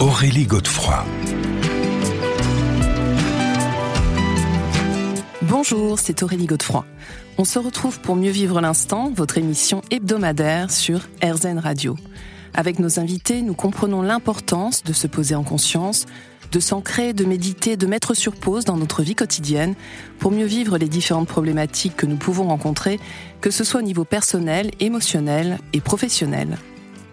Aurélie Godefroy. Bonjour, c'est Aurélie Godefroy. On se retrouve pour mieux vivre l'instant, votre émission hebdomadaire sur RZN Radio. Avec nos invités, nous comprenons l'importance de se poser en conscience, de s'ancrer, de méditer, de mettre sur pause dans notre vie quotidienne pour mieux vivre les différentes problématiques que nous pouvons rencontrer, que ce soit au niveau personnel, émotionnel et professionnel.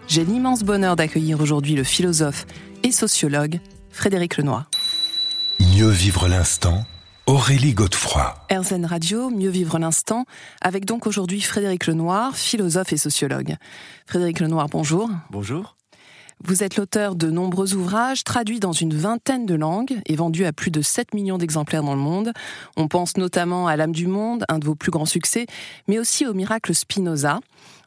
J'ai l'immense bonheur d'accueillir aujourd'hui le philosophe et sociologue Frédéric Lenoir. Mieux vivre l'instant, Aurélie Godefroy. RZN Radio, Mieux vivre l'instant, avec donc aujourd'hui Frédéric Lenoir, philosophe et sociologue. Frédéric Lenoir, bonjour. Bonjour. Vous êtes l'auteur de nombreux ouvrages traduits dans une vingtaine de langues et vendus à plus de 7 millions d'exemplaires dans le monde. On pense notamment à L'âme du monde, un de vos plus grands succès, mais aussi au miracle Spinoza.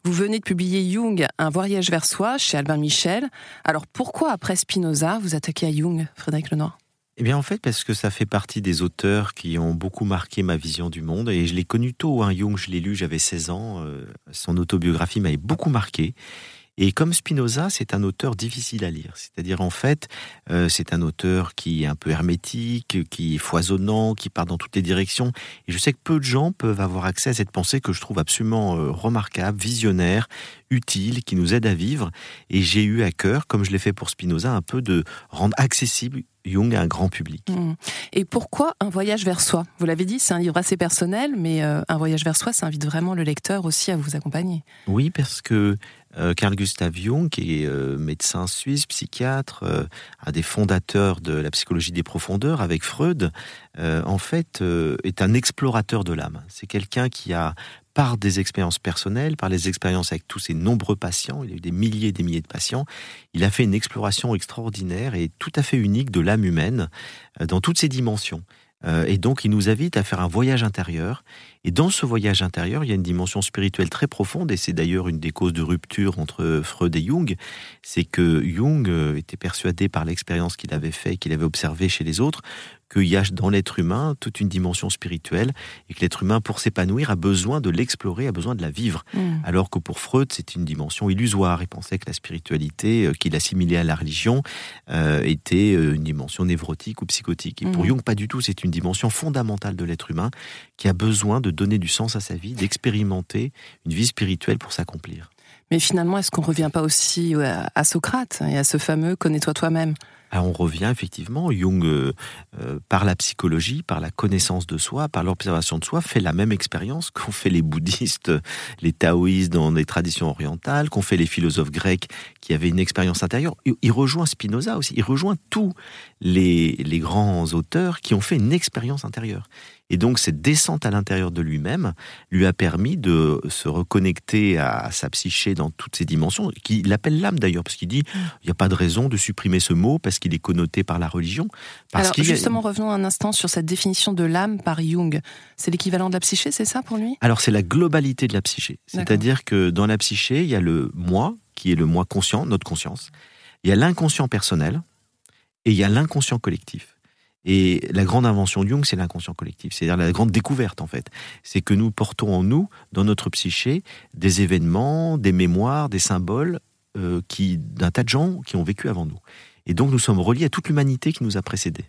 Vous venez de publier Jung, un voyage vers soi chez Albin Michel. Alors pourquoi après Spinoza vous attaquez à Jung, Frédéric Lenoir? Eh bien, en fait, parce que ça fait partie des auteurs qui ont beaucoup marqué ma vision du monde. Et je l'ai connu tôt, hein. Jung, je l'ai lu, j'avais 16 ans. Euh, son autobiographie m'avait beaucoup marqué. Et comme Spinoza, c'est un auteur difficile à lire. C'est-à-dire, en fait, euh, c'est un auteur qui est un peu hermétique, qui est foisonnant, qui part dans toutes les directions. Et je sais que peu de gens peuvent avoir accès à cette pensée que je trouve absolument euh, remarquable, visionnaire, utile, qui nous aide à vivre. Et j'ai eu à cœur, comme je l'ai fait pour Spinoza, un peu de rendre accessible Jung à un grand public. Mmh. Et pourquoi un voyage vers soi? Vous l'avez dit, c'est un livre assez personnel, mais euh, un voyage vers soi, ça invite vraiment le lecteur aussi à vous accompagner. Oui, parce que euh, Carl Gustav Jung, qui est euh, médecin suisse, psychiatre, un des fondateurs de la psychologie des profondeurs avec Freud, en fait, est un explorateur de l'âme. C'est quelqu'un qui a par des expériences personnelles, par les expériences avec tous ces nombreux patients, il a eu des milliers et des milliers de patients, il a fait une exploration extraordinaire et tout à fait unique de l'âme humaine euh, dans toutes ses dimensions. Euh, et donc, il nous invite à faire un voyage intérieur. Et dans ce voyage intérieur, il y a une dimension spirituelle très profonde, et c'est d'ailleurs une des causes de rupture entre Freud et Jung. C'est que Jung euh, était persuadé par l'expérience qu'il avait fait, qu'il avait observé chez les autres, qu'il y a dans l'être humain toute une dimension spirituelle et que l'être humain, pour s'épanouir, a besoin de l'explorer, a besoin de la vivre. Mm. Alors que pour Freud, c'est une dimension illusoire. Il pensait que la spiritualité, euh, qu'il assimilait à la religion, euh, était euh, une dimension névrotique ou psychotique. Et pour mm. Jung, pas du tout. C'est une dimension fondamentale de l'être humain qui a besoin de donner du sens à sa vie, d'expérimenter une vie spirituelle pour s'accomplir. Mais finalement, est-ce qu'on ne revient pas aussi à Socrate et à ce fameux connais-toi toi-même alors on revient effectivement, Jung, euh, euh, par la psychologie, par la connaissance de soi, par l'observation de soi, fait la même expérience qu'ont fait les bouddhistes, les taoïstes dans les traditions orientales, qu'ont fait les philosophes grecs qui avaient une expérience intérieure. Il rejoint Spinoza aussi, il rejoint tous les grands auteurs qui ont fait une expérience intérieure. Et donc cette descente à l'intérieur de lui-même lui a permis de se reconnecter à sa psyché dans toutes ses dimensions, qu'il appelle l'âme d'ailleurs, parce qu'il dit il n'y a pas de raison de supprimer ce mot parce qu'il est connoté par la religion. Parce Alors justement, revenons un instant sur cette définition de l'âme par Jung. C'est l'équivalent de la psyché, c'est ça pour lui? Alors c'est la globalité de la psyché. C'est-à-dire que dans la psyché, il y a le moi, qui est le moi conscient, notre conscience. Il y a l'inconscient personnel et il y a l'inconscient collectif. Et la grande invention de Jung, c'est l'inconscient collectif. C'est-à-dire la grande découverte, en fait. C'est que nous portons en nous, dans notre psyché, des événements, des mémoires, des symboles euh, qui d'un tas de gens qui ont vécu avant nous. Et donc nous sommes reliés à toute l'humanité qui nous a précédés.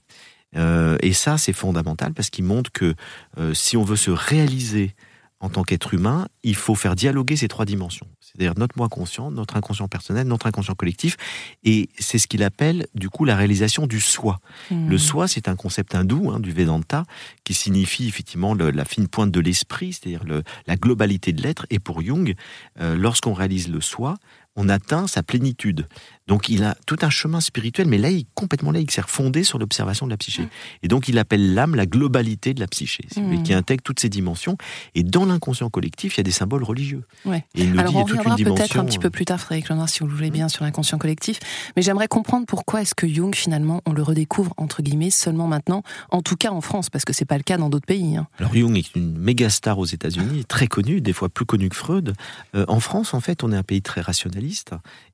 Euh, et ça, c'est fondamental parce qu'il montre que euh, si on veut se réaliser en tant qu'être humain, il faut faire dialoguer ces trois dimensions. C'est-à-dire notre moi conscient, notre inconscient personnel, notre inconscient collectif. Et c'est ce qu'il appelle, du coup, la réalisation du soi. Hmm. Le soi, c'est un concept hindou, hein, du Vedanta, qui signifie effectivement la fine pointe de l'esprit, c'est-à-dire la globalité de l'être. Et pour Jung, euh, lorsqu'on réalise le soi, on atteint sa plénitude. Donc il a tout un chemin spirituel, mais laïque, complètement laïque, c'est fondé sur l'observation de la psyché. Et donc il appelle l'âme la globalité de la psyché, mmh. qui intègre toutes ces dimensions. Et dans l'inconscient collectif, il y a des symboles religieux. Ouais. Et il Alors on reviendra peut-être un petit peu plus tard, Frédéric Lenoir, si vous le voulez bien, sur l'inconscient collectif. Mais j'aimerais comprendre pourquoi est-ce que Jung, finalement, on le redécouvre, entre guillemets, seulement maintenant, en tout cas en France, parce que c'est pas le cas dans d'autres pays. Hein. Alors Jung est une méga star aux États-Unis, très connu, des fois plus connu que Freud. Euh, en France, en fait, on est un pays très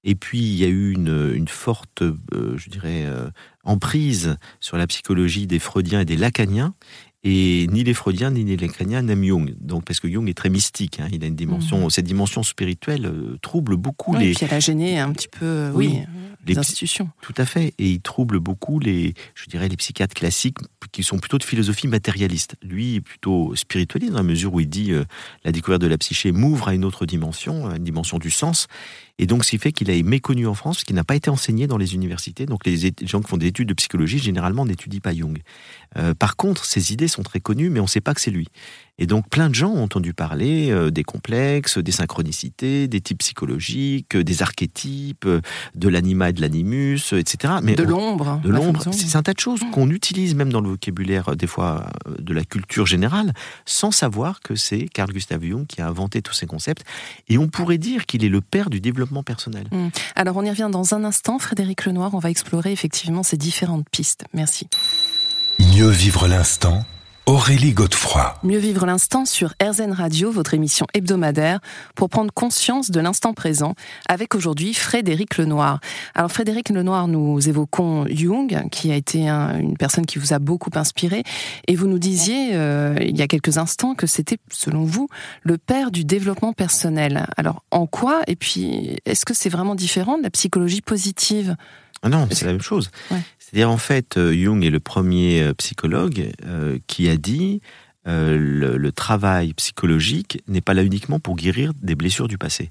Et puis, il y a eu une, forte, euh, je dirais, euh, emprise sur la psychologie des Freudiens et des Lacaniens. Et ni les Freudiens ni les Lacaniens n'aiment Jung. Donc, parce que Jung est très mystique. Hein. il a une dimension, mhm. cette dimension spirituelle euh, trouble beaucoup les. Et puis elle a gêné un petit peu, oui. les, institutions. Tout à fait. Et il trouble beaucoup les, je dirais, les psychiatres classiques qui sont plutôt de philosophie matérialiste. Lui est plutôt spiritualiste dans la mesure où il dit euh, la découverte de la psyché m'ouvre à une autre dimension, une dimension du sens. Et donc, ce qui fait qu'il est méconnu en France, qu'il n'a pas été enseigné dans les universités. Donc, les gens qui font des études de psychologie, généralement, n'étudient pas Jung. Euh, par contre, ses idées sont très connues, mais on ne sait pas que c'est lui. Et donc, plein de gens ont entendu parler euh, des complexes, des synchronicités, des types psychologiques, euh, des archétypes, de l'anima et de l'animus, etc. Mais de l'ombre. De l'ombre. C'est un tas de choses qu'on utilise même dans le vocabulaire, des fois, de la culture générale, sans savoir que c'est Carl Gustav Jung qui a inventé tous ces concepts. Et on pourrait dire qu'il est le père du développement personnel. Hmm. Alors on y revient dans un instant. Frédéric Lenoir, on va explorer effectivement ces différentes pistes. Merci. Mieux vivre l'instant Aurélie Godefroy. Mieux vivre l'instant sur RZN Radio, votre émission hebdomadaire, pour prendre conscience de l'instant présent, avec aujourd'hui Frédéric Lenoir. Alors Frédéric Lenoir, nous évoquons Jung, qui a été une personne qui vous a beaucoup inspiré, et vous nous disiez euh, il y a quelques instants que c'était, selon vous, le père du développement personnel. Alors en quoi Et puis, est-ce que c'est vraiment différent de la psychologie positive? Ah non, c'est la même chose. C'est-à-dire, en fait, euh, Jung est le premier euh, psychologue euh, qui a dit le, travail psychologique n'est pas là uniquement pour guérir des blessures du passé.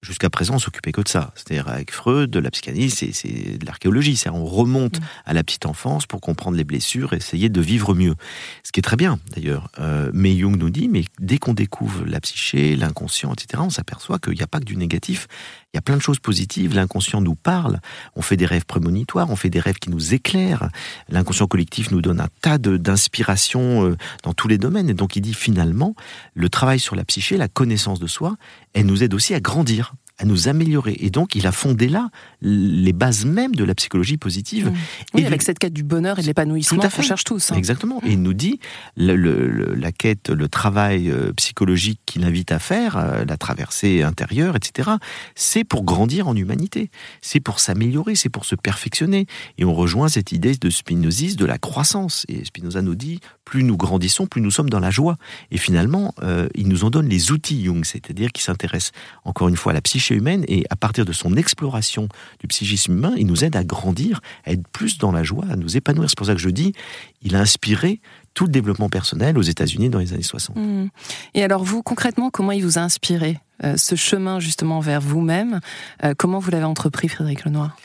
Jusqu'à présent, on s'occupait que de ça. C'est-à-dire avec Freud, de la psychanalyse, c'est de l'archéologie. C'est on remonte mm. à la petite enfance pour comprendre les blessures, et essayer de vivre mieux. Ce qui est très bien, d'ailleurs. mais Jung nous dit, mais dès qu'on découvre la psyché, l'inconscient, etc., on s'aperçoit qu'il n'y a pas que du négatif. Il y a plein de choses positives. L'inconscient nous parle. On fait des rêves prémonitoires. On fait des rêves qui nous éclairent. L'inconscient collectif nous donne un tas d'inspiration euh, dans tous les domaines. Et donc, il dit finalement, le travail sur la psyché, la connaissance de soi, elle nous aide aussi à grandir à nous améliorer. Et donc, il a fondé là les bases même de la psychologie positive. Mmh. et avec cette quête du bonheur et de l'épanouissement qu'on cherche tous. Hein. Exactement. Et il nous dit, le, la quête, le travail euh, psychologique qu'il invite à faire, euh, la traversée intérieure, etc., c'est pour grandir en humanité. C'est pour s'améliorer, c'est pour se perfectionner. Et on rejoint cette idée de Spinozis de la croissance. Et Spinoza nous dit, plus nous grandissons, plus nous sommes dans la joie. Et finalement, euh, il nous en donne les outils, Jung, c'est-à-dire qu'il s'intéresse encore une fois à la psyché humaine et à partir de son exploration du psychisme humain, il nous aide à grandir, à être plus dans la joie, à nous épanouir. C'est pour ça que je dis, il a inspiré tout le développement personnel aux États-Unis dans les années 60. Mmh. Et alors vous, concrètement, comment il vous a inspiré euh, ce chemin justement vers vous-même? Euh, Comment vous l'avez entrepris, Frédéric Lenoir?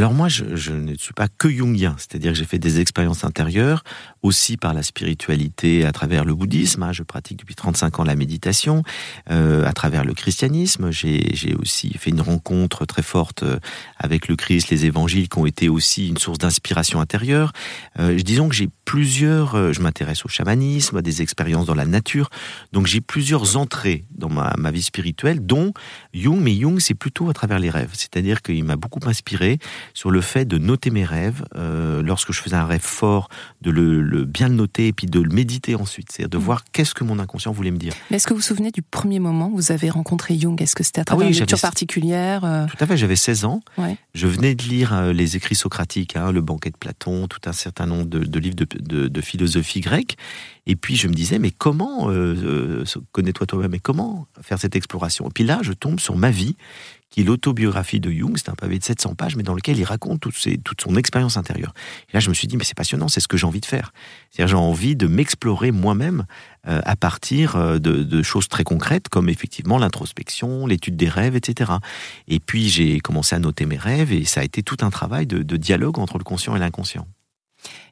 Alors moi, je, ne suis pas que jungien, c'est-à-dire que j'ai fait des expériences intérieures, aussi par la spiritualité à travers le bouddhisme. Hein. je pratique depuis 35 ans la méditation, euh, à travers le christianisme. J'ai aussi fait une rencontre très forte euh, avec le Christ, les évangiles, qui ont été aussi une source d'inspiration intérieure. Euh, disons que j'ai plusieurs, euh, je m'intéresse au chamanisme, à des expériences dans la nature, donc j'ai plusieurs entrées dans ma, ma vie spirituelle, dont Jung, mais Jung, c'est plutôt à travers les rêves. C'est-à-dire qu'il m'a beaucoup inspiré sur le fait de noter mes rêves, euh, lorsque je faisais un rêve fort, de le, bien le noter et puis de le méditer ensuite, c'est-à-dire de mmh. voir qu'est-ce que mon inconscient voulait me dire. Mais est-ce que vous vous souvenez du premier moment où vous avez rencontré Jung? Est-ce que c'était à travers ah une lecture particulière euh? Tout à fait, j'avais 16 ans. Je venais de lire euh, les écrits socratiques, hein, le banquet de Platon, tout un certain nombre de, livres de, de, philosophie grecque. Et puis je me disais, mais comment, connais-toi toi-même, mais comment faire cette exploration? Et puis là, je tombe sur ma vie qui est l'autobiographie de Jung. C'est un pavé de 700 pages, mais dans lequel il raconte toute, son expérience intérieure. Et là, je me suis dit, mais c'est passionnant, c'est ce que j'ai envie de faire. C'est-à-dire, j'ai envie de m'explorer moi-même euh, à partir euh, de, choses très concrètes, comme effectivement l'introspection, l'étude des rêves, etc. Et puis, j'ai commencé à noter mes rêves, et ça a été tout un travail de dialogue entre le conscient et l'inconscient.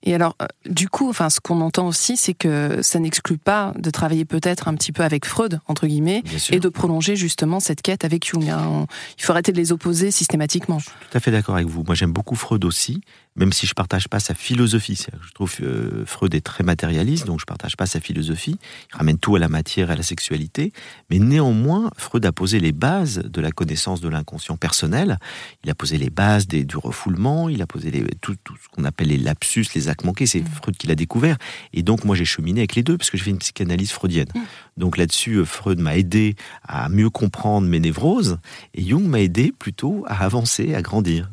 Et alors, euh, du coup, enfin, ce qu'on entend aussi, c'est que ça n'exclut pas de travailler peut-être un petit peu avec Freud, entre guillemets, et de prolonger justement cette quête avec Jung. Hein. Il faut arrêter de les opposer systématiquement. Je suis tout à fait d'accord avec vous. Moi, j'aime beaucoup Freud aussi, même si je partage pas sa philosophie. Je trouve que euh, Freud est très matérialiste, donc je partage pas sa philosophie. Il ramène tout à la matière, à la sexualité. Mais néanmoins, Freud a posé les bases de la connaissance de l'inconscient personnel. Il a posé les bases des, du refoulement. Il a posé les, tout, tout ce qu'on appelle les lapsus, les actes manqués. C'est mm. Freud qui l'a découvert. Et donc, moi, j'ai cheminé avec les deux parce que j'ai fait une psychanalyse freudienne. Mm. Donc là-dessus, euh, Freud m'a aidé à mieux comprendre mes névroses et Jung m'a aidé plutôt à avancer, à grandir.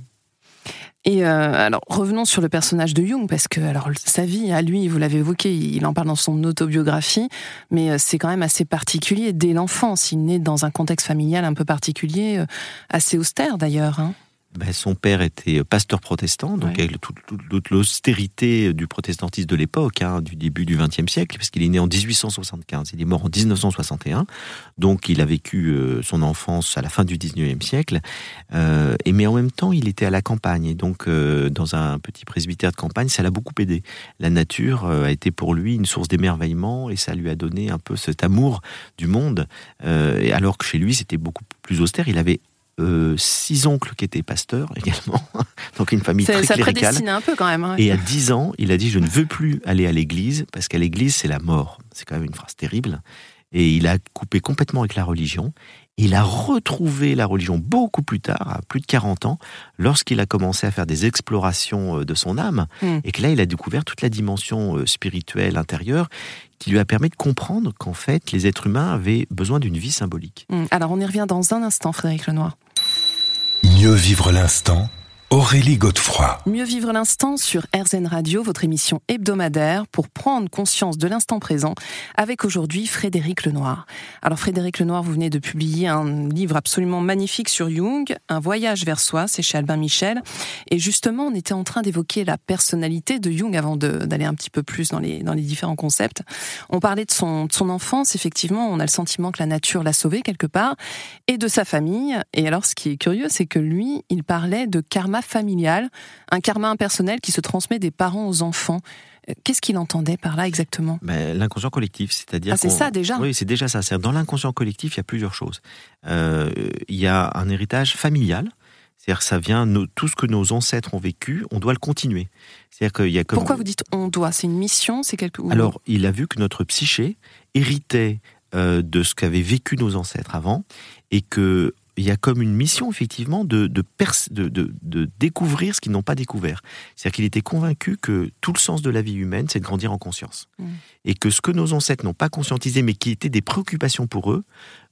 Et euh, alors revenons sur le personnage de Jung parce que alors sa vie à lui, vous l'avez évoqué, il en parle dans son autobiographie, mais euh, c'est quand même assez particulier dès l'enfance. Il naît dans un contexte familial un peu particulier, assez austère d'ailleurs. Hein. Ben, son père était pasteur protestant, donc avec toute, l'austérité du protestantisme de l'époque, hein, du début du XXe siècle, parce qu'il est né en 1875, il est mort en 1961, donc il a vécu euh, son enfance à la fin du XIXe siècle, euh, et mais en même temps il était à la campagne, et donc euh, dans un petit presbytère de campagne, ça l'a beaucoup aidé. La nature a été pour lui une source d'émerveillement, et ça lui a donné un peu cet amour du monde, alors que chez lui c'était beaucoup plus austère, il avait euh, six oncles qui étaient pasteurs également, donc une famille très ça cléricale. un peu quand même. Hein. Et à 10 ans, il a dit je ne veux plus aller à l'église parce qu'à l'église c'est la mort. C'est quand même une phrase terrible. Et il a coupé complètement avec la religion. Il a retrouvé la religion beaucoup plus tard, à plus de 40 ans, lorsqu'il a commencé à faire des explorations euh, de son âme, hmm. et que là, il a découvert toute la dimension euh, spirituelle intérieure qui lui a permis de comprendre qu'en fait, les êtres humains avaient besoin d'une vie symbolique. Hmm. Alors, on y revient dans un instant, Frédéric Lenoir. Mieux vivre l'instant Aurélie Godefroy. Mieux vivre l'instant sur RZN Radio, votre émission hebdomadaire pour prendre conscience de l'instant présent avec aujourd'hui Frédéric Lenoir. Alors Frédéric Lenoir, vous venez de publier un livre absolument magnifique sur Jung, Un voyage vers soi, c'est chez Albin Michel. Et justement, on était en train d'évoquer la personnalité de Jung avant d'aller un petit peu plus dans les, différents concepts. On parlait de son, de son enfance, effectivement, on a le sentiment que la nature l'a sauvé quelque part, et de sa famille. Et alors ce qui est curieux, c'est que lui, il parlait de karma familial, un karma impersonnel qui se transmet des parents aux enfants. Euh, qu'est-ce qu'il entendait par là exactement? Ben, L'inconscient collectif, c'est-à-dire. Ah, c'est ça déjà Oui, c'est déjà ça. Dans l'inconscient collectif, il y a plusieurs choses. Euh, il y a un héritage familial. C'est-à-dire que ça vient, tout ce que nos ancêtres ont vécu, on doit le continuer. C'est-à-dire qu'il y a comme... Pourquoi vous dites on doit? C'est une mission? C'est quelque... Alors, il a vu que notre psyché héritait euh, de ce qu'avaient vécu nos ancêtres avant, et que il y a comme une mission effectivement de, de, de, découvrir ce qu'ils n'ont pas découvert. C'est-à-dire qu'il était convaincu que tout le sens de la vie humaine, c'est de grandir en conscience. Mmh. Et que ce que nos ancêtres n'ont pas conscientisé, mais qui était des préoccupations pour eux,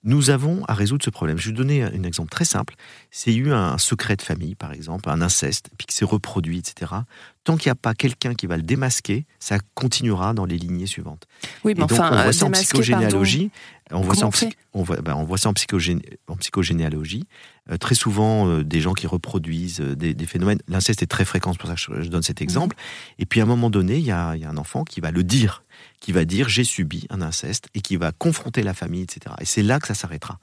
nous avons à résoudre ce problème. Je vais vous donner un exemple très simple. C'est eu un secret de famille, par exemple, un inceste, puis qui s'est reproduit, etc. Tant qu'il n'y a pas quelqu'un qui va le démasquer, ça continuera dans les lignées suivantes. Oui, mais enfin, on voit ça en psychogénéalogie. On voit, ça en, on, voit, ben, on voit ça en, en psychogénéalogie. Euh, très souvent, euh, des gens qui reproduisent euh, des, phénomènes. L'inceste est très fréquent, c'est pour ça que je, donne cet exemple. Mhm. Et puis, à un moment donné, il y a un enfant qui va le dire qui va dire j'ai subi un inceste et qui va confronter la famille, etc. Et c'est là que ça s'arrêtera.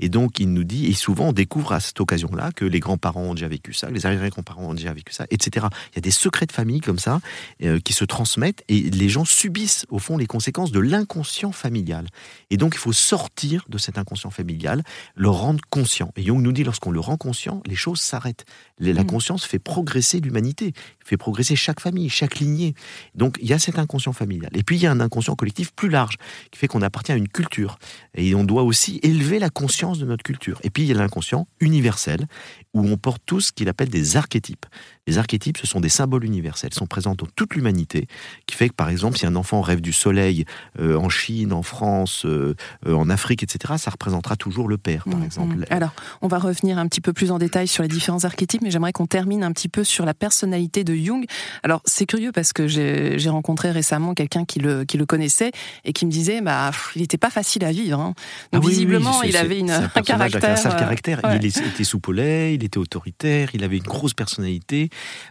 Et donc il nous dit, et souvent on découvre à cette occasion-là que les grands-parents ont déjà vécu ça, que les arrière-grands-parents ont déjà vécu ça, etc. Il y a des secrets de famille comme ça euh, qui se transmettent et les gens subissent au fond les conséquences de l'inconscient familial. Et donc il faut sortir de cet inconscient familial, le rendre conscient. Et Jung nous dit lorsqu'on le rend conscient, les choses s'arrêtent. La mm. conscience fait progresser l'humanité, fait progresser chaque famille, chaque lignée. Donc il y a cet inconscient familial. Et puis il y a un inconscient collectif plus large qui fait qu'on appartient à une culture. Et on doit aussi élever la conscience de notre culture. Et puis il y a l'inconscient universel où on porte tout ce qu'il appelle des archétypes. Les archétypes, ce sont des symboles universels, sont présents dans toute l'humanité, qui fait que par exemple, si un enfant rêve du soleil euh, en Chine, en France, euh, euh, en Afrique, etc., ça représentera toujours le père, par mmh, exemple. Mmh. Alors, on va revenir un petit peu plus en détail sur les différents archétypes, mais j'aimerais qu'on termine un petit peu sur la personnalité de Jung. Alors, c'est curieux parce que j'ai rencontré récemment quelqu'un qui le, qui le connaissait et qui me disait, bah, il n'était pas facile à vivre. Hein. Donc, ah visiblement, il avait une, un, caractère. Un sale caractère. Il était soupolé, il était autoritaire, il avait une grosse personnalité.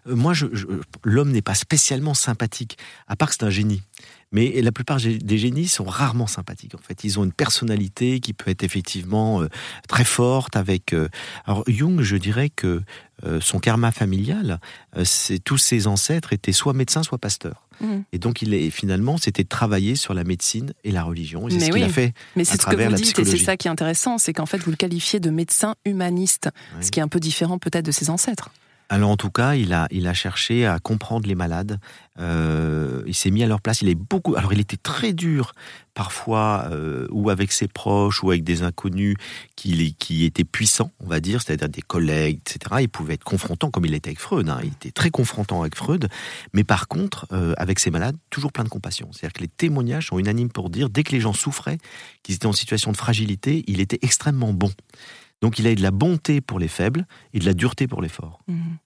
Euh, moi, je, l'homme n'est pas spécialement sympathique, à part que c'est un génie. Mais la plupart des génies sont rarement sympathiques. En fait, ils ont une personnalité qui peut être effectivement euh, très forte. Avec euh, alors Jung, je dirais que son karma familial, c'est tous ses ancêtres étaient soit médecins, soit pasteurs. Mmh. Et donc, il est finalement, c'était de travailler sur la médecine et la religion. c'est ce qu'il a fait. Mais c'est ce que vous dites, et c'est ça qui est intéressant, c'est qu'en fait, vous le qualifiez de médecin humaniste, ce qui est un peu différent peut-être de ses ancêtres. Alors en tout cas, il a, il a cherché à comprendre les malades. Euh, il s'est mis à leur place. Il est beaucoup. Alors il était très dur parfois, euh, ou avec ses proches, ou avec des inconnus qui, qui étaient puissants, on va dire, c'est-à-dire des collègues, etc. Il pouvait être confrontant, comme il était avec Freud. Hein. Il était très confrontant avec Freud. Mais par contre, euh, avec ses malades, toujours plein de compassion. C'est-à-dire que les témoignages sont unanimes pour dire dès que les gens souffraient, qu'ils étaient en situation de fragilité, il était extrêmement bon. Donc il a eu de la bonté pour les faibles et de la dureté pour les forts. Mhm.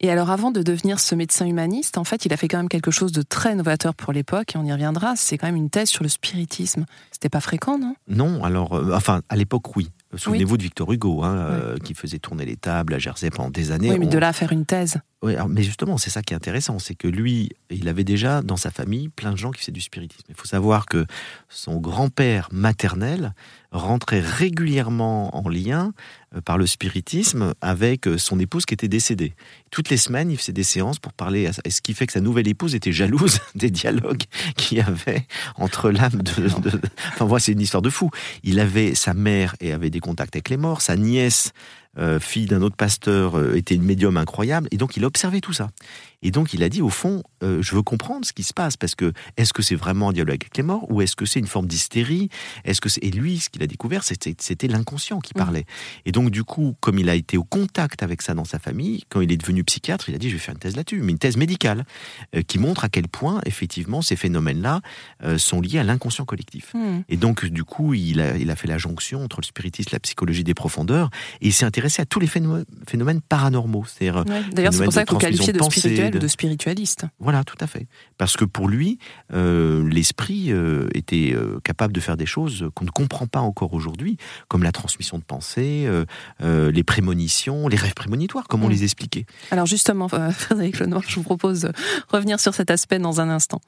Et alors avant de devenir ce médecin humaniste, en fait, il a fait quand même quelque chose de très novateur pour l'époque, et on y reviendra, c'est quand même une thèse sur le spiritisme. C'était pas fréquent, non? Non, alors, euh, enfin, à l'époque, oui. Souvenez-vous de Victor Hugo, hein, euh, qui faisait tourner les tables à Jersey pendant des années. Oui, mais de là à faire une thèse. Oui, mais justement, c'est ça qui est intéressant, c'est que lui, il avait déjà dans sa famille plein de gens qui faisaient du spiritisme. Il faut savoir que son grand-père maternel rentrait régulièrement en lien euh, par le spiritisme avec euh, son épouse qui était décédée. Toutes les semaines, il faisait des séances pour parler, à, ce qui fait que sa nouvelle épouse était jalouse des dialogues qu'il y avait entre l'âme de, Enfin, voilà, c'est une histoire de fou. Il avait sa mère et avait des contacts avec les morts, sa nièce euh, fille d'un autre pasteur, euh, était une médium incroyable. Et donc, il a observé tout ça. Et donc, il a dit, au fond, euh, je veux comprendre ce qui se passe. Parce que, est-ce que c'est vraiment un dialogue avec les morts ou est-ce que c'est une forme d'hystérie? Est-ce que Et lui, ce qu'il a découvert, c'était l'inconscient qui mmh. parlait. Et donc, du coup, comme il a été au contact avec ça dans sa famille, quand il est devenu psychiatre, il a dit, je vais faire une thèse là-dessus, mais une thèse médicale, qui montre à quel point, effectivement, ces phénomènes-là sont liés à l'inconscient collectif. Mmh. Et donc, du coup, il a, il a fait la jonction entre le spiritisme, la psychologie des profondeurs, et il s'est intéressé à tous les phénomènes paranormaux. D'ailleurs, c'est pour ça qu'il faut qualifier de, spirituel ou de spiritualiste. Voilà, tout à fait. Parce que pour lui, euh, l'esprit euh, était euh, capable de faire des choses qu'on ne comprend pas encore aujourd'hui, comme la transmission de pensée, les prémonitions, les rêves prémonitoires, comment on mm. les expliquait. Alors justement, Frédéric Lenoir, je vous propose de revenir sur cet aspect dans un instant.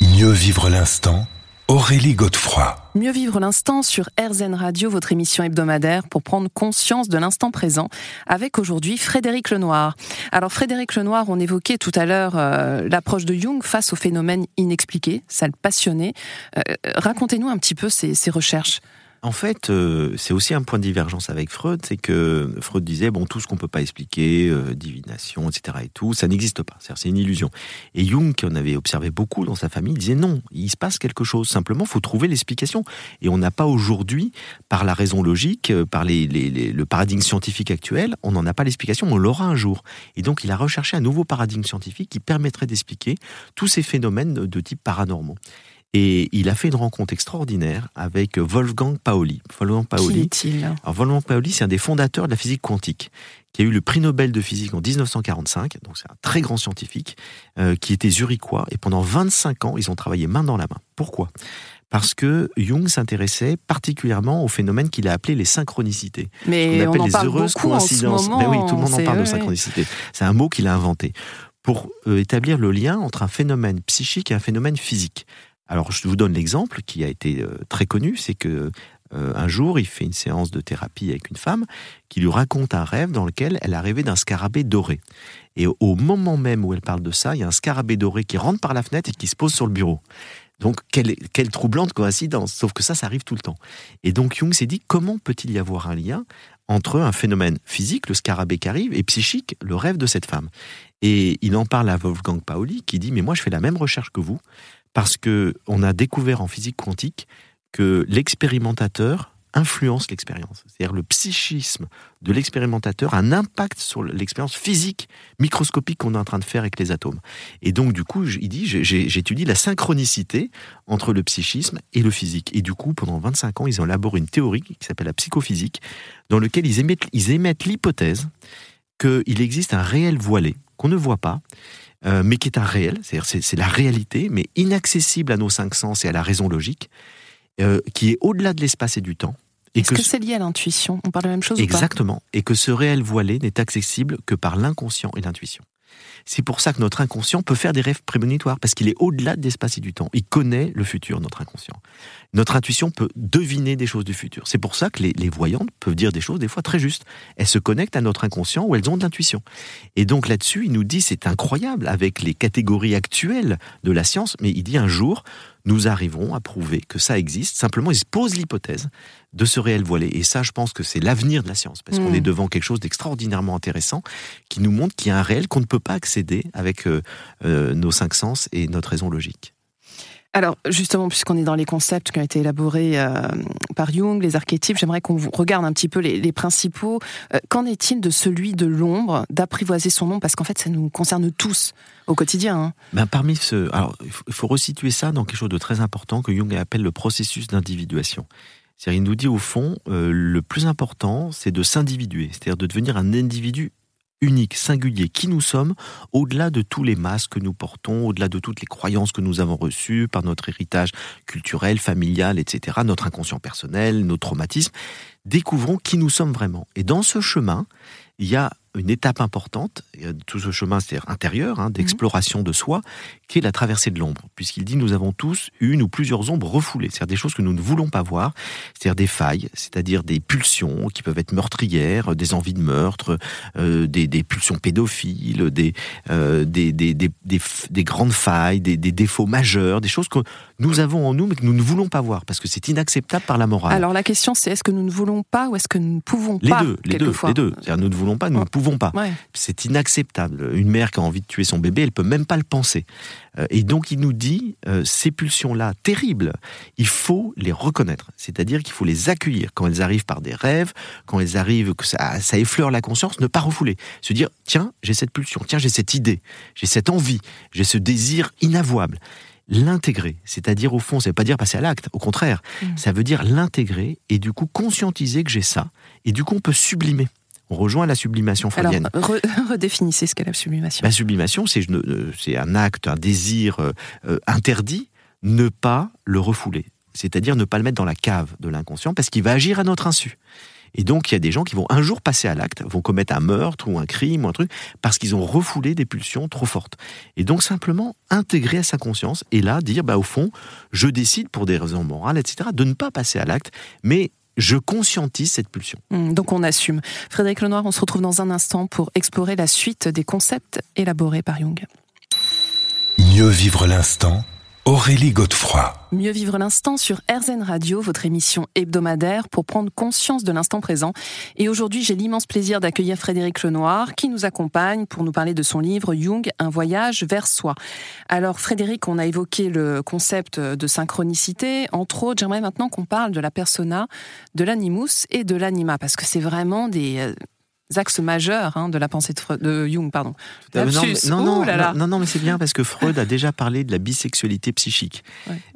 Mieux vivre l'instant Aurélie Godefroy. Mieux vivre l'instant sur RZN Radio, votre émission hebdomadaire pour prendre conscience de l'instant présent, avec aujourd'hui Frédéric Lenoir. Alors Frédéric Lenoir, on évoquait tout à l'heure euh, l'approche de Jung face aux phénomènes inexpliqués, ça le passionnait. Euh, racontez-nous un petit peu ces recherches. En fait, euh, c'est aussi un point de divergence avec Freud, c'est que Freud disait bon tout ce qu'on peut pas expliquer, euh, divination, etc. et tout, ça n'existe pas, c'est une illusion. Et Jung, qui en avait observé beaucoup dans sa famille, disait non, il se passe quelque chose. Simplement, faut trouver l'explication. Et on n'a pas aujourd'hui, par la raison logique, euh, par le paradigme scientifique actuel, on n'en a pas l'explication. On l'aura un jour. Et donc, il a recherché un nouveau paradigme scientifique qui permettrait d'expliquer tous ces phénomènes de type paranormaux. Et il a fait une rencontre extraordinaire avec Wolfgang Paoli. Wolfgang Paoli. Qui est-il? Alors Wolfgang Paoli, c'est un des fondateurs de la physique quantique, qui a eu le prix Nobel de physique en 1945. Donc c'est un très grand scientifique euh, qui était zurichois. Et pendant 25 ans, ils ont travaillé main dans la main. Pourquoi? Parce que Jung s'intéressait particulièrement au phénomène qu'il a appelé les synchronicités. Mais on, appelle les heureuses coïncidences. Mais oui, tout le monde en parle de synchronicité. C'est un mot qu'il a inventé pour euh, établir le lien entre un phénomène psychique et un phénomène physique. Alors, je vous donne l'exemple qui a été euh, très connu, c'est que euh, un jour, il fait une séance de thérapie avec une femme qui lui raconte un rêve dans lequel elle a rêvé d'un scarabée doré. Et au moment même où elle parle de ça, il y a un scarabée doré qui rentre par la fenêtre et qui se pose sur le bureau. Donc, quelle, quelle troublante coïncidence. Sauf que ça, ça arrive tout le temps. Et donc, Jung s'est dit, comment peut-il y avoir un lien entre un phénomène physique, le scarabée qui arrive, et psychique, le rêve de cette femme? Et il en parle à Wolfgang Pauli, qui dit, mais moi, je fais la même recherche que vous parce que on a découvert en physique quantique que l'expérimentateur influence l'expérience. C'est-à-dire le psychisme de l'expérimentateur a un impact sur l'expérience physique microscopique qu'on est en train de faire avec les atomes. Et donc, du coup, il dit, j'étudie la synchronicité entre le psychisme et le physique. Et du coup, pendant 25 ans, ils élaboré une théorie qui s'appelle la psychophysique, dans laquelle ils émettent l'hypothèse qu'il existe un réel voilé qu'on ne voit pas, euh, mais qui est un réel, c'est-à-dire c'est la réalité, mais inaccessible à nos cinq sens et à la raison logique, euh, qui est au-delà de l'espace et du temps. Est-ce que, c'est lié à l'intuition? On parle de la même chose Exactement. et que ce réel voilé n'est accessible que par l'inconscient et l'intuition. C'est pour ça que notre inconscient peut faire des rêves prémonitoires, parce qu'il est au-delà de l'espace et du temps. Il connaît le futur, notre inconscient. Notre intuition peut deviner des choses du futur. C'est pour ça que les, voyantes peuvent dire des choses des fois très justes. Elles se connectent à notre inconscient où elles ont de l'intuition. Et donc là-dessus, il nous dit, c'est incroyable avec les catégories actuelles de la science, mais il dit un jour, nous arrivons à prouver que ça existe. Simplement, il se pose l'hypothèse de ce réel voilé. Et ça, je pense que c'est l'avenir de la science, parce qu'on hmm. est devant quelque chose d'extraordinairement intéressant qui nous montre qu'il y a un réel qu'on ne peut pas accéder avec euh, euh, nos cinq sens et notre raison logique. Alors justement, puisqu'on est dans les concepts qui ont été élaborés euh, par Jung, les archétypes, j'aimerais qu'on regarde un petit peu les, principaux. Qu'en est-il de celui de l'ombre, d'apprivoiser son nom? Parce qu'en fait, ça nous concerne tous au quotidien. Hein. Ben, parmi ce, alors il faut resituer ça dans quelque chose de très important que Jung appelle le processus d'individuation. C'est-à-dire, il nous dit au fond, le plus important, c'est de s'individuer, c'est-à-dire de devenir un individu unique, singulier, qui nous sommes, au-delà de tous les masques que nous portons, au-delà de toutes les croyances que nous avons reçues par notre héritage culturel, familial, etc., notre inconscient personnel, nos traumatismes, découvrons qui nous sommes vraiment. Et dans ce chemin, il y a une étape importante, tout ce chemin c'est intérieur, hein, d'exploration de soi, qui est la traversée de l'ombre, puisqu'il dit nous avons tous une ou plusieurs ombres refoulées, c'est-à-dire des choses que nous ne voulons pas voir, c'est-à-dire des failles, c'est-à-dire des pulsions qui peuvent être meurtrières, des envies de meurtre, euh, des, pulsions pédophiles, des, euh, des, des, des, grandes failles, des, défauts majeurs, des choses que nous avons en nous mais que nous ne voulons pas voir, parce que c'est inacceptable par la morale. Alors la question c'est est-ce que nous ne voulons pas ou est-ce que nous ne pouvons les pas deux, Les deux, les deux. nous ne voulons pas, nous ne pouvons pas. C'est inacceptable. Une mère qui a envie de tuer son bébé, elle peut même pas le penser. Euh, et donc il nous dit, euh, ces pulsions-là, terribles, il faut les reconnaître. C'est-à-dire qu'il faut les accueillir quand elles arrivent par des rêves, quand elles arrivent, que ça, ça effleure la conscience, ne pas refouler. Se dire, tiens, j'ai cette pulsion, tiens, j'ai cette idée, j'ai cette envie, j'ai ce désir inavouable l'intégrer. C'est-à-dire, au fond, ça ne veut pas dire passer à l'acte, au contraire, mmh. ça veut dire l'intégrer et du coup conscientiser que j'ai ça. Et du coup, on peut sublimer on rejoint la sublimation freudienne. Alors, redéfinissez ce qu'est la sublimation. La sublimation, c'est un acte, un désir euh, euh, interdit, ne pas le refouler. C'est-à-dire ne pas le mettre dans la cave de l'inconscient parce qu'il va agir à notre insu. Et donc, il y a des gens qui vont un jour passer à l'acte, vont commettre un meurtre ou un crime ou un truc, parce qu'ils ont refoulé des pulsions trop fortes. Et donc, simplement intégrer à sa conscience et là, dire, bah, au fond, je décide pour des raisons morales, etc., de ne pas passer à l'acte, mais je conscientise cette pulsion. Hmm, donc on assume. Frédéric Lenoir, on se retrouve dans un instant pour explorer la suite des concepts élaborés par Jung. Mieux vivre l'instant Aurélie Godefroy. Mieux vivre l'instant sur RZN Radio, votre émission hebdomadaire pour prendre conscience de l'instant présent. Et aujourd'hui, j'ai l'immense plaisir d'accueillir Frédéric Lenoir qui nous accompagne pour nous parler de son livre Jung, un voyage vers soi. Alors Frédéric, on a évoqué le concept de synchronicité. Entre autres, j'aimerais maintenant qu'on parle de la persona, de l'animus et de l'anima parce que c'est vraiment des euh, axes majeurs hein, de la pensée de, Jung. Pardon. Non, non, non, non, mais c'est bien parce que Freud a déjà parlé de la bisexualité psychique.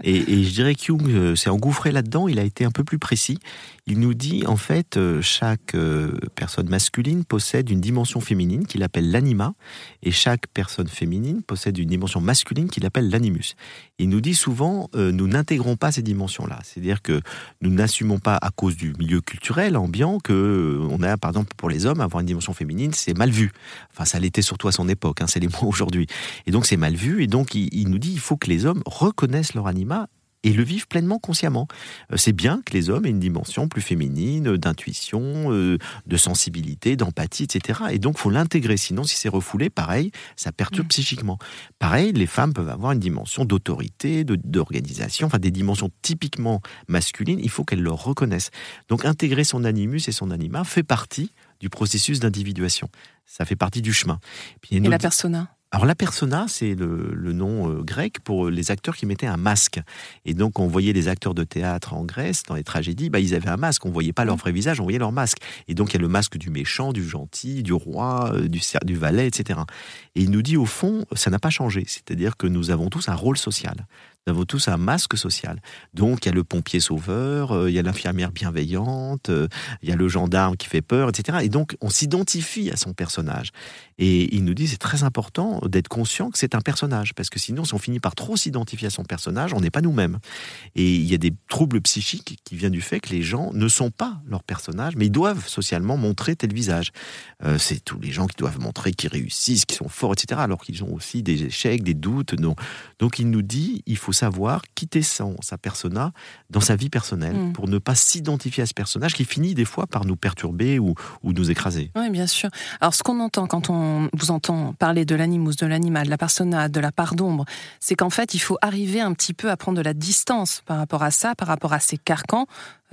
Et, je dirais que Jung euh, s'est engouffré là-dedans, il a été un peu plus précis. Il nous dit, en fait, euh, chaque euh, personne masculine possède une dimension féminine qu'il appelle l'anima, et chaque personne féminine possède une dimension masculine qu'il appelle l'animus. Il nous dit souvent, nous n'intégrons pas ces dimensions-là. C'est-à-dire que nous n'assumons pas, à cause du milieu culturel ambiant, que on a, par exemple, pour les hommes, avoir une dimension féminine, c'est mal vu. Enfin, ça l'était surtout à son époque, hein, c'est les mots aujourd'hui. Et donc, c'est mal vu. Et donc, il, nous dit il faut que les hommes reconnaissent leur anima et le vivent pleinement consciemment. Euh, c'est bien que les hommes aient une dimension plus féminine, d'intuition, euh, de sensibilité, d'empathie, etc. Et donc, faut l'intégrer. Sinon, si c'est refoulé, pareil, ça perturbe mmh. psychiquement. Pareil, les femmes peuvent avoir une dimension d'autorité, d'organisation, enfin des dimensions typiquement masculines. Il faut qu'elles le reconnaissent. Donc, intégrer son animus et son anima fait partie du processus d'individuation. Ça fait partie du chemin. Et la persona alors la persona, c'est le, nom euh, grec pour les acteurs qui mettaient un masque. Et donc on voyait les acteurs de théâtre en Grèce, dans les tragédies, bah, ils avaient un masque. On voyait pas leur vrai visage, on voyait leur masque. Et donc il y a le masque du méchant, du gentil, du roi, euh, du, du valet, etc. Et il nous dit au fond, ça n'a pas changé. C'est-à-dire que nous avons tous un rôle social. Nous avons tous un masque social. Donc, il y a le pompier sauveur, euh, il y a l'infirmière bienveillante, euh, il y a le gendarme qui fait peur, etc. Et donc, on s'identifie à son personnage. Et il nous dit, c'est très important d'être conscient que c'est un personnage, parce que sinon, si on finit par trop s'identifier à son personnage, on n'est pas nous-mêmes. Et il y a des troubles psychiques qui viennent du fait que les gens ne sont pas leur personnage, mais ils doivent socialement montrer tel visage. Euh, c'est tous les gens qui doivent montrer qu'ils réussissent, qu'ils sont forts, etc., alors qu'ils ont aussi des échecs, des doutes. Donc, il nous dit, il faut savoir quitter son, sa persona dans sa vie personnelle mm. pour ne pas s'identifier à ce personnage qui finit des fois par nous perturber ou, ou nous écraser. Oui, bien sûr. Alors, ce qu'on entend quand on vous entend parler de l'animus, de l'animal, de la persona, de la part d'ombre, c'est qu'en fait, il faut arriver un petit peu à prendre de la distance par rapport à ça, par rapport à ces carcans,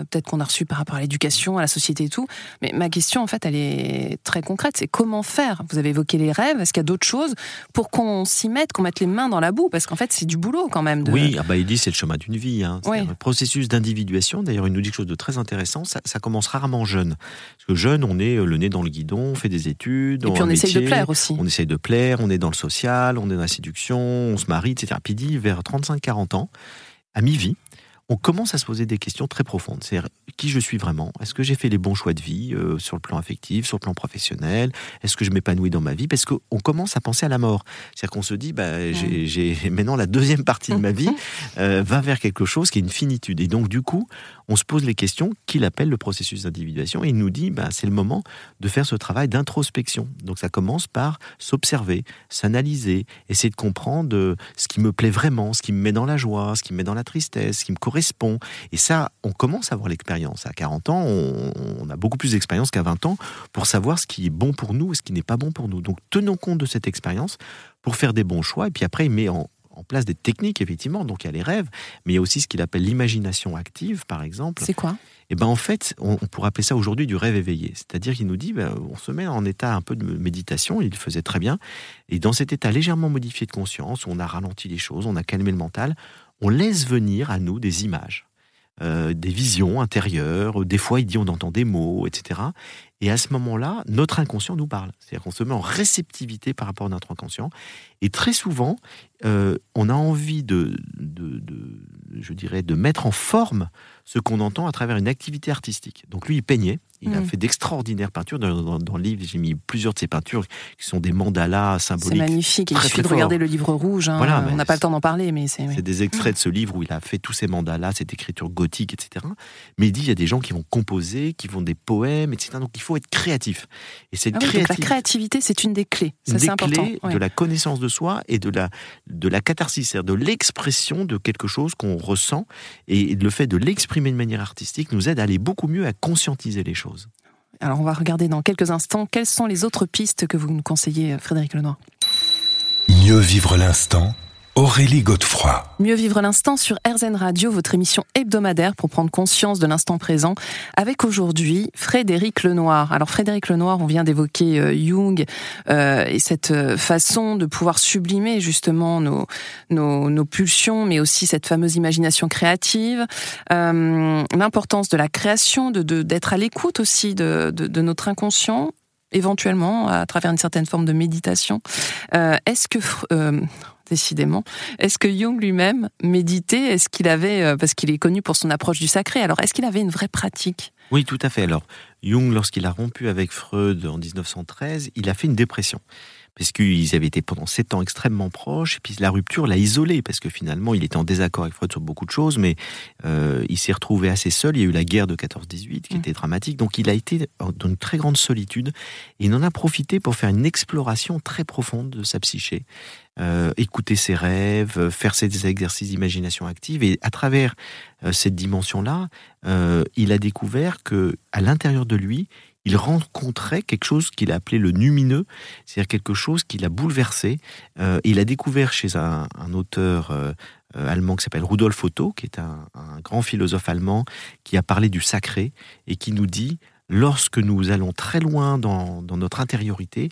peut-être qu'on a reçu par rapport à l'éducation, à la société et tout. Mais ma question, en fait, elle est très concrète. C'est comment faire? Vous avez évoqué les rêves. Est-ce qu'il y a d'autres choses pour qu'on s'y mette, qu'on mette les mains dans la boue? Parce qu'en fait, c'est du boulot quand même. Oui, ah bah, il dit c'est le chemin d'une vie. Hein. Le processus d'individuation, d'ailleurs, il nous dit quelque chose de très intéressant. Ça, commence rarement jeune. Parce que jeune, on est euh, le nez dans le guidon, on fait des études. Et puis on essaye de plaire aussi. On essaye de plaire, on est dans le social, on est dans la séduction, on se marie, etc. Puis il dit vers 35-40 ans, à mi-vie, on commence à se poser des questions très profondes. C'est qui je suis vraiment? Est-ce que j'ai fait les bons choix de vie euh, sur le plan affectif, sur le plan professionnel? Est-ce que je m'épanouis dans ma vie? Parce qu'on commence à penser à la mort. C'est-à-dire qu'on se dit, bah, j'ai maintenant la deuxième partie de ma vie euh, va vers quelque chose qui est une finitude. Et donc, du coup, on se pose les questions qu'il appelle le processus d'individuation et il nous dit, bah, c'est le moment de faire ce travail d'introspection. Donc, ça commence par s'observer, s'analyser, essayer de comprendre euh, ce qui me plaît vraiment, ce qui me met dans la joie, ce qui me met dans la tristesse, ce qui me correspond et ça, on commence à avoir l'expérience. À 40 ans, on, a beaucoup plus d'expérience qu'à 20 ans pour savoir ce qui est bon pour nous et ce qui n'est pas bon pour nous. Donc tenons compte de cette expérience pour faire des bons choix. Et puis après, il met en, place des techniques, effectivement. Donc il y a les rêves, mais il y a aussi ce qu'il appelle l'imagination active, par exemple. C'est quoi? Eh ben en fait, on, pourrait appeler ça aujourd'hui du rêve éveillé. C'est-à-dire qu'il nous dit, ben, on se met en état un peu de méditation, il le faisait très bien, et dans cet état légèrement modifié de conscience, on a ralenti les choses, on a calmé le mental, on laisse venir à nous des images, euh, des visions intérieures. Des fois, il dit on entend des mots, etc. Et à ce moment-là, notre inconscient nous parle. C'est-à-dire qu'on se met en réceptivité par rapport à notre inconscient. Et très souvent, euh, on a envie de, je dirais, de mettre en forme ce qu'on entend à travers une activité artistique. Donc lui, il peignait. Il a mm. fait d'extraordinaires peintures. Dans, le livre, j'ai mis plusieurs de ses peintures qui sont des mandalas symboliques. C'est magnifique. il suffit de regarder le livre rouge. Hein. Voilà, on n'a pas le temps d'en parler, mais c'est. C'est des extraits de ce livre où il a fait tous ces mandalas, cette écriture gothique, etc. Mais il dit il y a des gens qui vont composer, qui vont des poèmes, etc. Donc il faut être créatif. Et cette ah la créativité, c'est une des clés. Ça, des clés de la connaissance de soi et de la de la catharsis, c'est-à-dire de l'expression de quelque chose qu'on ressent. Et le fait de l'exprimer de manière artistique nous aide à aller beaucoup mieux à conscientiser les choses. Alors on va regarder dans quelques instants quelles sont les autres pistes que vous nous conseillez, Frédéric Lenoir. Mieux vivre l'instant Aurélie Godefroy. Mieux vivre l'instant sur RZN Radio, votre émission hebdomadaire pour prendre conscience de l'instant présent, avec aujourd'hui Frédéric Lenoir. Alors Frédéric Lenoir, on vient d'évoquer euh, Jung euh, et cette euh, façon de pouvoir sublimer justement nos, nos, pulsions, mais aussi cette fameuse imagination créative, l'importance de la création, de d'être à l'écoute aussi de, de, notre inconscient éventuellement à travers une certaine forme de méditation. Est-ce que décidément. Est-ce que Jung lui-même méditait? Est-ce qu'il avait, euh, parce qu'il est connu pour son approche du sacré, alors est-ce qu'il avait une vraie pratique? Oui, tout à fait. Alors, Jung, lorsqu'il a rompu avec Freud en 1913, il a fait une dépression parce qu'ils avaient été pendant sept ans extrêmement proches, et puis la rupture l'a isolé, parce que finalement, il était en désaccord avec Freud sur beaucoup de choses, mais euh, il s'est retrouvé assez seul. Il y a eu la guerre de 14-18 qui mm. était dramatique, donc il a été dans une très grande solitude, et il en a profité pour faire une exploration très profonde de sa psyché, euh, écouter ses rêves, faire ses exercices d'imagination active, et à travers euh, cette dimension-là, il a découvert que à l'intérieur de lui, il rencontrait quelque chose qu'il a appelé le numineux, c'est-à-dire quelque chose qui l'a bouleversé. Euh, il a découvert chez un, auteur euh, allemand qui s'appelle Rudolf Otto, qui est un, grand philosophe allemand, qui a parlé du sacré et qui nous dit, lorsque nous allons très loin dans notre intériorité,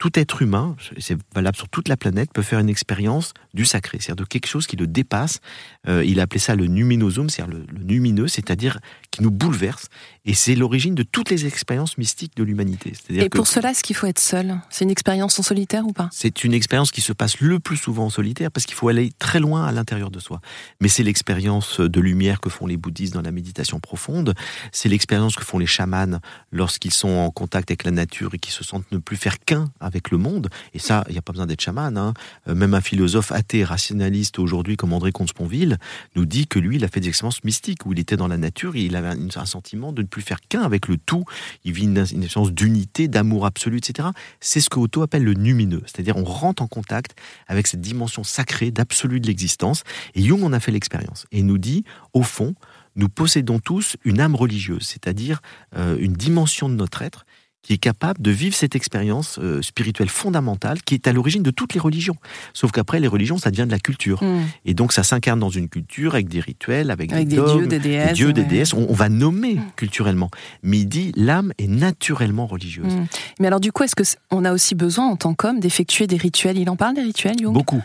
tout être humain, c'est valable sur toute la planète, peut faire une expérience du sacré, c'est-à-dire de quelque chose qui le dépasse. Euh, il a appelé ça le numinosum, c'est-à-dire le, le, numineux, c'est-à-dire qui nous bouleverse. Et c'est l'origine de toutes les expériences mystiques de l'humanité. Et pour cela, est-ce qu'il faut être seul? C'est une expérience en solitaire ou pas? C'est une expérience qui se passe le plus souvent en solitaire parce qu'il faut aller très loin à l'intérieur de soi. Mais c'est l'expérience de lumière que font les bouddhistes dans la méditation profonde. C'est l'expérience que font les chamans lorsqu'ils sont en contact avec la nature et qui se sentent ne plus faire qu'un avec le monde. Et ça, il n'y a pas besoin d'être chaman. Hein. Euh, même un philosophe athée rationaliste aujourd'hui, comme André Comte-Sponville, nous dit que lui, il a fait des expériences mystiques où il était dans la nature et il avait un sentiment de plus faire qu'un avec le tout. Il vit une, expérience d'unité, d'amour absolu, etc. C'est ce que Otto appelle le numineux. C'est-à-dire, on rentre en contact avec cette dimension sacrée, d'absolu de l'existence. Et Jung en a fait l'expérience. Et nous dit, au fond, nous possédons tous une âme religieuse, c'est-à-dire euh, une dimension de notre être qui est capable de vivre cette expérience euh, spirituelle fondamentale qui est à l'origine de toutes les religions. Sauf qu'après, les religions, ça devient de la culture. Hmm. Et donc, ça s'incarne dans une culture avec des rituels, avec, des, dieux, des déesses. dieux, des déesses. On, va nommer hmm. culturellement. Mais il dit, l'âme est naturellement religieuse. Hmm. Mais alors, du coup, est-ce qu'on a aussi besoin, en tant qu'homme, d'effectuer des rituels? Il en parle des rituels, Jung? Beaucoup.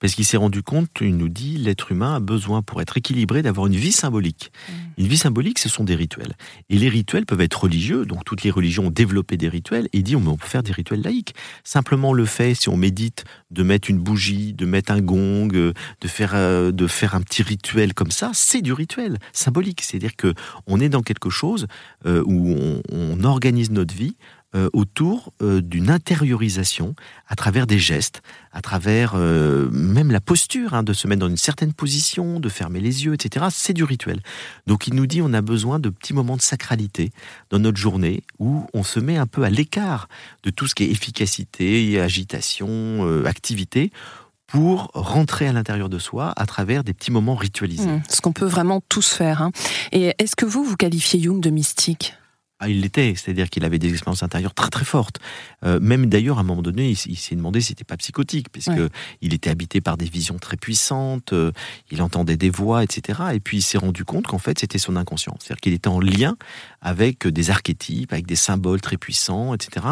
Parce qu'il s'est rendu compte, il nous dit, l'être humain a besoin, pour être équilibré, d'avoir une vie symbolique. Une vie symbolique, ce sont des rituels. Et les rituels peuvent être religieux, donc toutes les religions développent des rituels. Et dit, on peut faire des rituels laïques. Simplement le fait, si on médite, de mettre une bougie, de mettre un gong, euh, de faire, euh, de faire un petit rituel comme ça, c'est du rituel symbolique. C'est-à-dire que on est dans quelque chose où on organise notre vie euh, autour euh, d'une intériorisation à travers des gestes, à travers euh, même la posture, hein, de se mettre dans une certaine position, de fermer les yeux, etc. C'est du rituel. Donc il nous dit on a besoin de petits moments de sacralité dans notre journée où on se met un peu à l'écart de tout ce qui est efficacité, agitation, activité pour rentrer à l'intérieur de soi à travers des petits moments ritualisés. Mmh, ce qu'on peut vraiment tous faire. Hein. Et est-ce que vous, vous qualifiez Jung de mystique? Ah, il l'était, c'est-à-dire qu'il avait des expériences intérieures très très fortes. Euh, même d'ailleurs, à un moment donné, il, s'est demandé si c'était pas psychotique, puisque il était habité par des visions très puissantes, euh, il entendait des voix, etc. Et puis il s'est rendu compte qu'en fait, c'était son inconscient, c'est-à-dire qu'il était en lien avec des archétypes, avec des symboles très puissants, etc.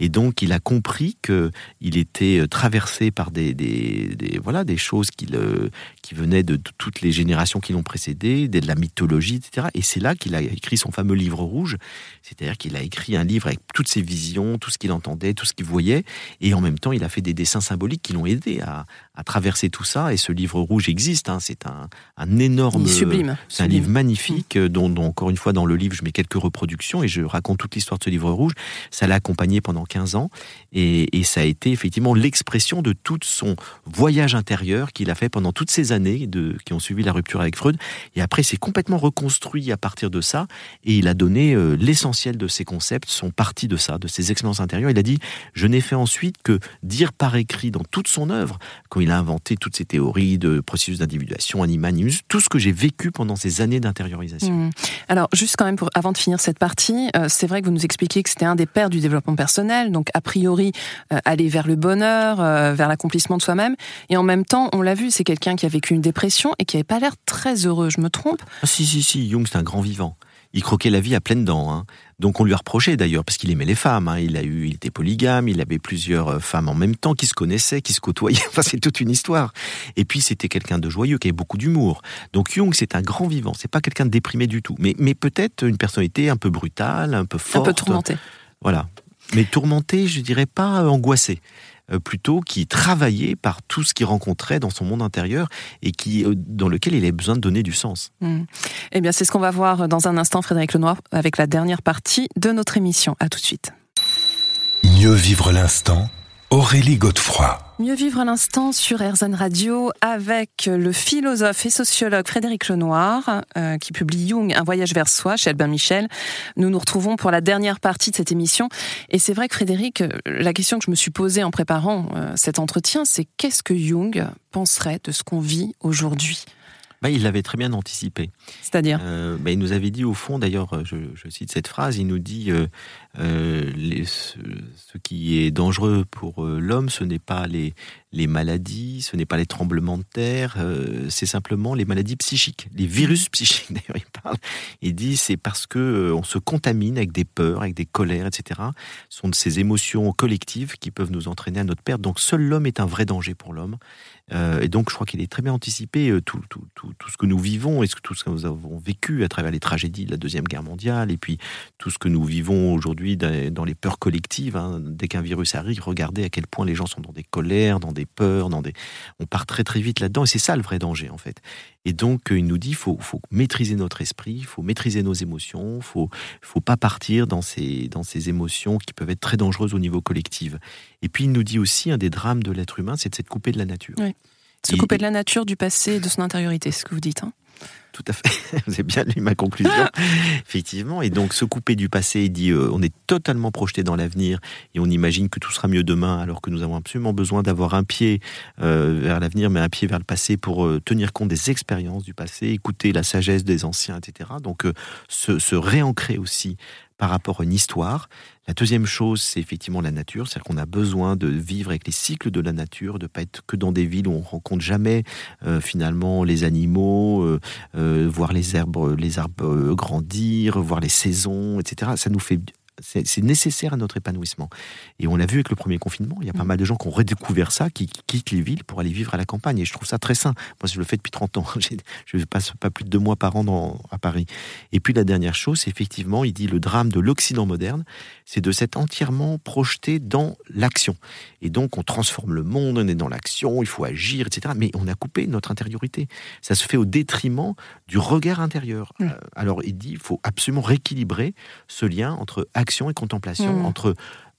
Et donc, il a compris que il était euh, traversé par des, des, des voilà des choses qui, le, qui venaient de, toutes les générations qui l'ont précédé, de la mythologie, etc. Et c'est là qu'il a écrit son fameux livre rouge c'est-à-dire qu'il a écrit un livre avec toutes ses visions, tout ce qu'il entendait, tout ce qu'il voyait, et en même temps, il a fait des dessins symboliques qui l'ont aidé à, traverser tout ça. Et ce livre rouge existe. Hein. c'est un, énorme, sublime, c'est un livre magnifique mm. dont, encore une fois dans le livre je mets quelques reproductions et je raconte toute l'histoire de ce livre rouge. Ça l'a accompagné pendant 15 ans et, ça a été effectivement l'expression de tout son voyage intérieur qu'il a fait pendant toutes ces années de, qui ont suivi la rupture avec Freud. Et après, c'est complètement reconstruit à partir de ça et il a donné euh, l'essentiel de ses concepts sont partis de ça, de ses expériences intérieures. Il a dit Je n'ai fait ensuite que dire par écrit dans toute son œuvre, quand il a inventé toutes ces théories de processus d'individuation, animalisme, tout ce que j'ai vécu pendant ces années d'intériorisation. Mmh. Alors, juste quand même, pour, avant de finir cette partie, euh, c'est vrai que vous nous expliquiez que c'était un des pères du développement personnel, donc a priori, euh, aller vers le bonheur, vers l'accomplissement de soi-même. Et en même temps, on l'a vu, c'est quelqu'un qui a vécu une dépression et qui n'avait pas l'air très heureux, je me trompe? Ah, Si, si, si, Jung, c'est un grand vivant il croquait la vie à pleines dents. Hein. Donc on lui reprochait d'ailleurs parce qu'il aimait les femmes. Hein. Il a eu, il était polygame, il avait plusieurs euh, femmes en même temps qui se connaissaient, qui se côtoyaient. Enfin c'est toute une histoire. Et puis c'était quelqu'un de joyeux qui avait beaucoup d'humour. Donc Jung c'est un grand vivant. C'est pas quelqu'un de déprimé du tout, mais mais peut-être une personnalité un peu brutale, un peu forte, un peu tourmentée. Voilà. Mais tourmenté, je dirais pas angoissé. Euh, plutôt qui travaillait par tout ce qu'il rencontrait dans son monde intérieur et qui, euh, dans lequel il avait besoin de donner du sens. Hmm. Eh bien, c'est ce qu'on va voir dans un instant, Frédéric Lenoir, avec la dernière partie de notre émission. À tout de suite. Mieux vivre l'instant, Aurélie Godefroy. Mieux vivre l'instant sur RZN Radio avec le philosophe et sociologue Frédéric Lenoir euh, qui publie Jung, Un voyage vers soi chez Albin Michel. Nous nous retrouvons pour la dernière partie de cette émission. Et c'est vrai que Frédéric, euh, la question que je me suis posée en préparant euh, cet entretien, c'est qu'est-ce que Jung penserait de ce qu'on vit aujourd'hui? Bah, il l'avait très bien anticipé. C'est-à-dire? Bah, Il nous avait dit au fond, d'ailleurs, je, cite cette phrase, il nous dit euh, les, ce, qui est dangereux pour euh, l'homme, ce n'est pas les, les maladies, ce n'est pas les tremblements de terre, euh, c'est simplement les maladies psychiques, les virus mmh. psychiques. D'ailleurs, il parle. Il dit c'est parce que on se contamine avec des peurs, avec des colères, etc. Ce sont de ces émotions collectives qui peuvent nous entraîner à notre perte. Donc seul l'homme est un vrai danger pour l'homme. et donc je crois qu'il est très bien anticipé tout, tout, tout, tout, ce que nous vivons et tout ce que nous avons vécu à travers les tragédies de la Deuxième Guerre mondiale et puis tout ce que nous vivons aujourd'hui dans les peurs collectives. Hein. Dès qu'un virus arrive, regardez à quel point les gens sont dans des colères, dans des peurs, dans des. On part très très vite là-dedans, et c'est ça le vrai danger en fait. Et donc il nous dit, faut, faut maîtriser notre esprit, il faut maîtriser nos émotions, faut, faut pas partir dans ces dans ces émotions qui peuvent être très dangereuses au niveau collectif. Et puis il nous dit aussi, un des drames de l'être humain, c'est de se couper de la nature. Oui. Se couper de la nature, du passé, et de son intériorité, c'est ce que vous dites. Hein tout à fait. Vous avez bien lu ma conclusion. Effectivement. Et donc, se couper du passé, il dit, euh, on est totalement projeté dans l'avenir et on imagine que tout sera mieux demain, alors que nous avons absolument besoin d'avoir un pied euh, vers l'avenir, mais un pied vers le passé pour euh, tenir compte des expériences du passé, écouter la sagesse des anciens, etc. Donc, se, se réancrer aussi par rapport à une histoire. La deuxième chose, c'est effectivement la nature, c'est-à-dire qu'on a besoin de vivre avec les cycles de la nature, de pas être que dans des villes où on rencontre jamais euh, finalement les animaux, euh, euh, voir les herbes, les arbres grandir, voir les saisons, etc. Ça nous fait C'est nécessaire à notre épanouissement. Et on l'a vu avec le premier confinement, il y a pas mm. mal de gens qui ont redécouvert ça, qui quittent les villes pour aller vivre à la campagne. Et je trouve ça très sain. Moi, je le fais depuis 30 ans. Je passe pas plus de deux mois par an dans, à Paris. Et puis la dernière chose, c'est effectivement, il dit le drame de l'Occident moderne, c'est de s'être entièrement projeté dans l'action. Et donc, on transforme le monde, on est dans l'action, il faut agir, etc. Mais on a coupé notre intériorité. Ça se fait au détriment du regard intérieur. Euh, alors, il dit, il faut absolument rééquilibrer ce lien entre action et contemplation, mm. entre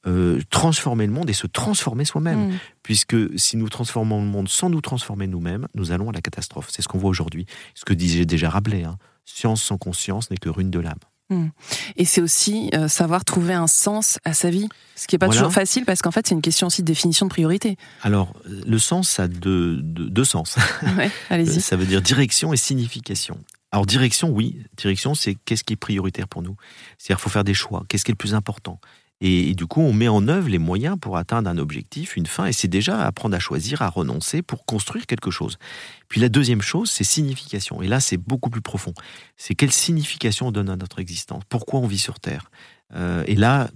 euh, transformer le monde et se transformer soi-même. Mm. Puisque si nous transformons le monde sans nous transformer nous-mêmes, nous allons à la catastrophe. C'est ce qu'on voit aujourd'hui. Ce que disait déjà Rabelais, hein. science sans conscience n'est que ruine de l'âme. Hmm. Et c'est aussi euh, savoir trouver un sens à sa vie, ce qui n'est pas toujours facile parce qu'en fait c'est une question aussi de définition de priorité. Alors le sens a deux, deux, sens. allez-y. Ça veut dire direction et signification. Alors direction, oui, direction c'est qu'est-ce qui est prioritaire pour nous? C'est-à-dire faut faire des choix, qu'est-ce qui est le plus important? Et, du coup, on met en œuvre les moyens pour atteindre un objectif, une fin, et c'est déjà apprendre à choisir, à renoncer pour construire quelque chose. Puis la deuxième chose, c'est signification. Et là, c'est beaucoup plus profond. C'est quelle signification on donne à notre existence? Pourquoi on vit sur Terre? Euh, Et là,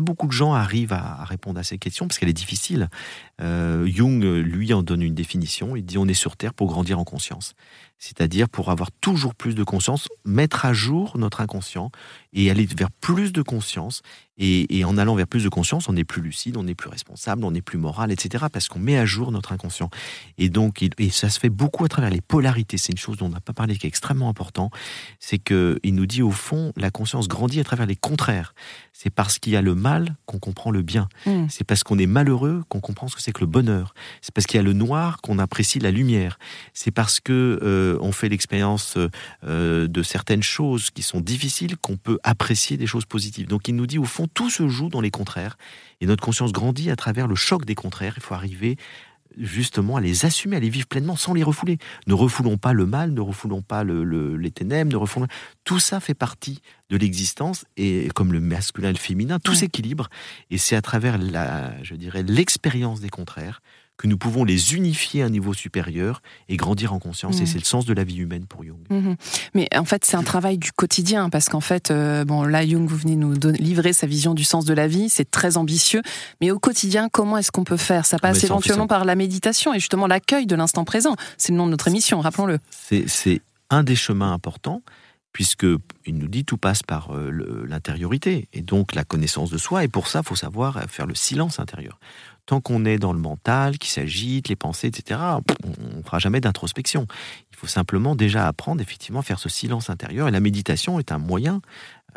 beaucoup de gens arrivent à, répondre à ces questions parce qu'elle est difficile. Euh, Jung, lui, en donne une définition. Il dit on est sur Terre pour grandir en conscience c'est-à-dire pour avoir toujours plus de conscience, mettre à jour notre inconscient et aller vers plus de conscience. Et, en allant vers plus de conscience, on est plus lucide, on est plus responsable, on est plus moral, etc. Parce qu'on met à jour notre inconscient. Et donc, et ça se fait beaucoup à travers les polarités. C'est une chose dont on n'a pas parlé qui est extrêmement important. C'est qu'il nous dit au fond, la conscience grandit à travers les contraires. C'est parce qu'il y a le mal qu'on comprend le bien. Hmm. C'est parce qu'on est malheureux qu'on comprend ce que c'est que le bonheur. C'est parce qu'il y a le noir qu'on apprécie la lumière. C'est parce que euh, on fait l'expérience euh, de certaines choses qui sont difficiles qu'on peut apprécier des choses positives. Donc il nous dit au fond tout se joue dans les contraires et notre conscience grandit à travers le choc des contraires. Il faut arriver justement à les assumer, à les vivre pleinement sans les refouler. Ne refoulons pas le mal, ne refoulons pas les ténèbres, ne refoulons... Tout ça fait partie de l'existence et comme le masculin et le féminin, tout s'équilibre. Et c'est à travers la, je dirais, l'expérience des contraires que nous pouvons les unifier à un niveau supérieur et grandir en conscience. Et mm. c'est le sens de la vie humaine pour Jung. Mm-hmm. Mais en fait, c'est un travail du quotidien, parce qu'en fait, euh, bon, là, Jung, vous venez nous livrer sa vision du sens de la vie, c'est très ambitieux. Mais au quotidien, comment est-ce qu'on peut faire? Ça passe éventuellement par la méditation et justement l'accueil de l'instant présent. C'est le nom de notre émission, rappelons-le. C'est un des chemins importants puisque il nous dit tout passe par euh, l'intériorité et donc la connaissance de soi. Et pour ça, il faut savoir faire le silence intérieur tant qu'on est dans le mental, qui s'agite, les pensées, etc., on ne fera jamais d'introspection. Il faut simplement déjà apprendre effectivement à faire ce silence intérieur. Et la méditation est un moyen,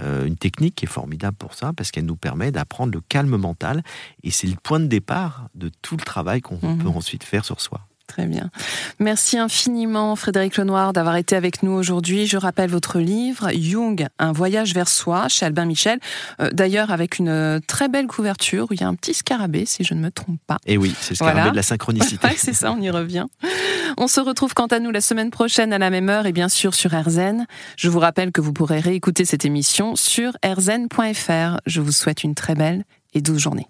euh, une technique qui est formidable pour ça, parce qu'elle nous permet d'apprendre le calme mental. Et c'est le point de départ de tout le travail qu'on mhm. peut ensuite faire sur soi. Très bien. Merci infiniment Frédéric Lenoir d'avoir été avec nous aujourd'hui. Je rappelle votre livre Jung, un voyage vers soi chez Albin Michel. Euh, d'ailleurs avec une euh, très belle couverture où il y a un petit scarabée si je ne me trompe pas. Et eh oui, c'est le scarabée de la synchronicité. c'est ça, on y revient. On se retrouve quant à nous la semaine prochaine à la même heure et bien sûr sur RZN. Je vous rappelle que vous pourrez réécouter cette émission sur rzn.fr. Je vous souhaite une très belle et douce journée.